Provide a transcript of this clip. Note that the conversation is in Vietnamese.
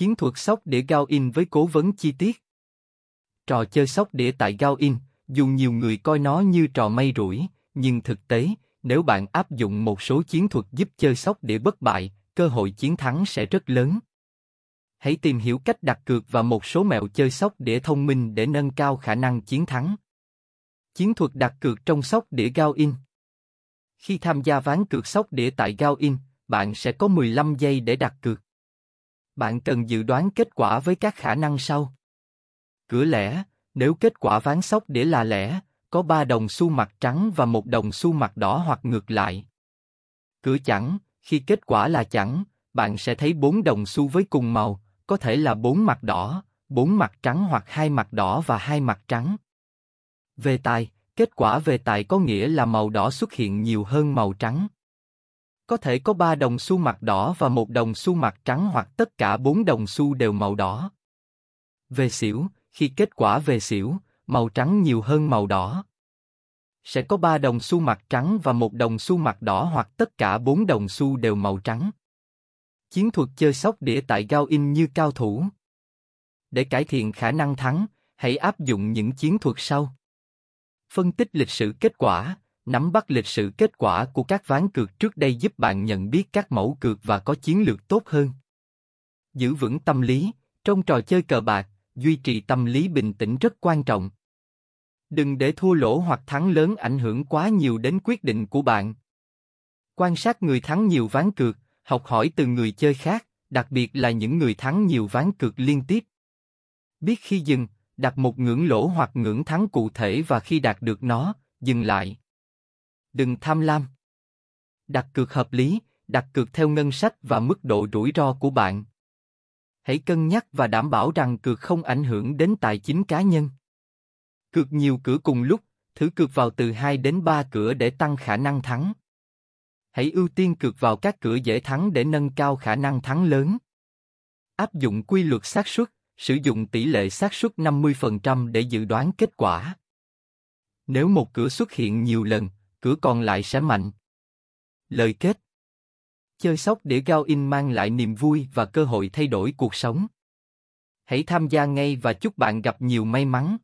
Chiến thuật sóc đĩa Gao In với cố vấn chi tiết. Trò chơi sóc đĩa tại Gao In, dù nhiều người coi nó như trò may rủi, nhưng thực tế, nếu bạn áp dụng một số chiến thuật giúp chơi sóc đĩa bất bại, cơ hội chiến thắng sẽ rất lớn. Hãy tìm hiểu cách đặt cược và một số mẹo chơi sóc đĩa thông minh để nâng cao khả năng chiến thắng. Chiến thuật đặt cược trong sóc đĩa Gao In Khi tham gia ván cược sóc đĩa tại Gao In, bạn sẽ có 15 giây để đặt cược. Bạn cần dự đoán kết quả với các khả năng sau. Cửa lẻ, nếu kết quả ván sóc đĩa là lẻ, có 3 đồng xu mặt trắng và một đồng xu mặt đỏ hoặc ngược lại. Cửa chẵn, khi kết quả là chẵn, bạn sẽ thấy 4 đồng xu với cùng màu, có thể là 4 mặt đỏ, 4 mặt trắng hoặc hai mặt đỏ và hai mặt trắng. Về tài, kết quả về tài có nghĩa là màu đỏ xuất hiện nhiều hơn màu trắng. Có thể có 3 đồng xu mặt đỏ và một đồng xu mặt trắng hoặc tất cả 4 đồng xu đều màu đỏ. Về xỉu, khi kết quả về xỉu, màu trắng nhiều hơn màu đỏ. Sẽ có 3 đồng xu mặt trắng và một đồng xu mặt đỏ hoặc tất cả 4 đồng xu đều màu trắng. Chiến thuật chơi sóc đĩa tại Gao In như cao thủ. Để cải thiện khả năng thắng, hãy áp dụng những chiến thuật sau. Phân tích lịch sử kết quả, nắm bắt lịch sử kết quả của các ván cược trước đây giúp bạn nhận biết các mẫu cược và có chiến lược tốt hơn. Giữ vững tâm lý, trong trò chơi cờ bạc, duy trì tâm lý bình tĩnh rất quan trọng. Đừng để thua lỗ hoặc thắng lớn ảnh hưởng quá nhiều đến quyết định của bạn. Quan sát người thắng nhiều ván cược, học hỏi từ người chơi khác, đặc biệt là những người thắng nhiều ván cược liên tiếp. Biết khi dừng, đặt một ngưỡng lỗ hoặc ngưỡng thắng cụ thể và khi đạt được nó, dừng lại. Đừng tham lam. Đặt cược hợp lý, đặt cược theo ngân sách và mức độ rủi ro của bạn. Hãy cân nhắc và đảm bảo rằng cược không ảnh hưởng đến tài chính cá nhân. Cược nhiều cửa cùng lúc, thử cược vào từ 2 đến 3 cửa để tăng khả năng thắng. Hãy ưu tiên cược vào các cửa dễ thắng để nâng cao khả năng thắng lớn. Áp dụng quy luật xác suất, sử dụng tỷ lệ xác suất 50% để dự đoán kết quả. Nếu một cửa xuất hiện nhiều lần, cửa còn lại sẽ mạnh. Lời kết Chơi sóc đĩa Gao In mang lại niềm vui và cơ hội thay đổi cuộc sống. Hãy tham gia ngay và chúc bạn gặp nhiều may mắn.